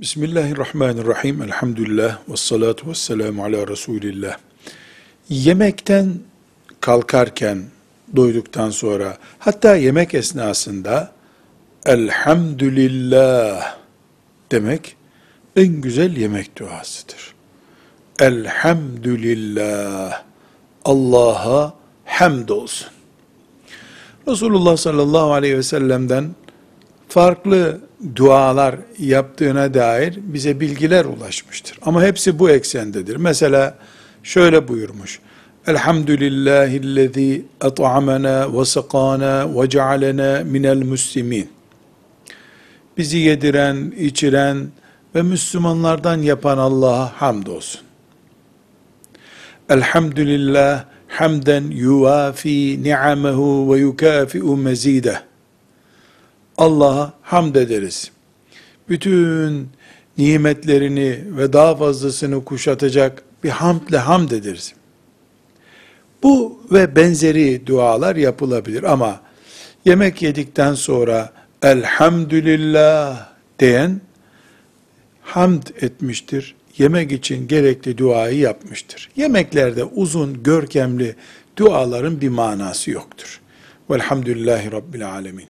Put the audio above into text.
Bismillahirrahmanirrahim. Elhamdülillah. Ve salatu ve selamu ala Resulillah. Yemekten kalkarken, doyduktan sonra, hatta yemek esnasında, Elhamdülillah demek, en güzel yemek duasıdır. Elhamdülillah. Allah'a hamd olsun. Resulullah sallallahu aleyhi ve sellem'den farklı dualar yaptığına dair bize bilgiler ulaşmıştır. Ama hepsi bu eksendedir. Mesela şöyle buyurmuş. Elhamdülillahillezî at'amena ve sakana ve cealena minel muslimin. Bizi yediren, içiren ve Müslümanlardan yapan Allah'a hamdolsun. Elhamdülillah hamden yuvafi ni'amehu ve yukafi'u mezideh. Allah'a hamd ederiz. Bütün nimetlerini ve daha fazlasını kuşatacak bir hamdle hamd ederiz. Bu ve benzeri dualar yapılabilir ama yemek yedikten sonra elhamdülillah diyen hamd etmiştir. Yemek için gerekli duayı yapmıştır. Yemeklerde uzun, görkemli duaların bir manası yoktur. Velhamdülillahi Rabbil Alemin.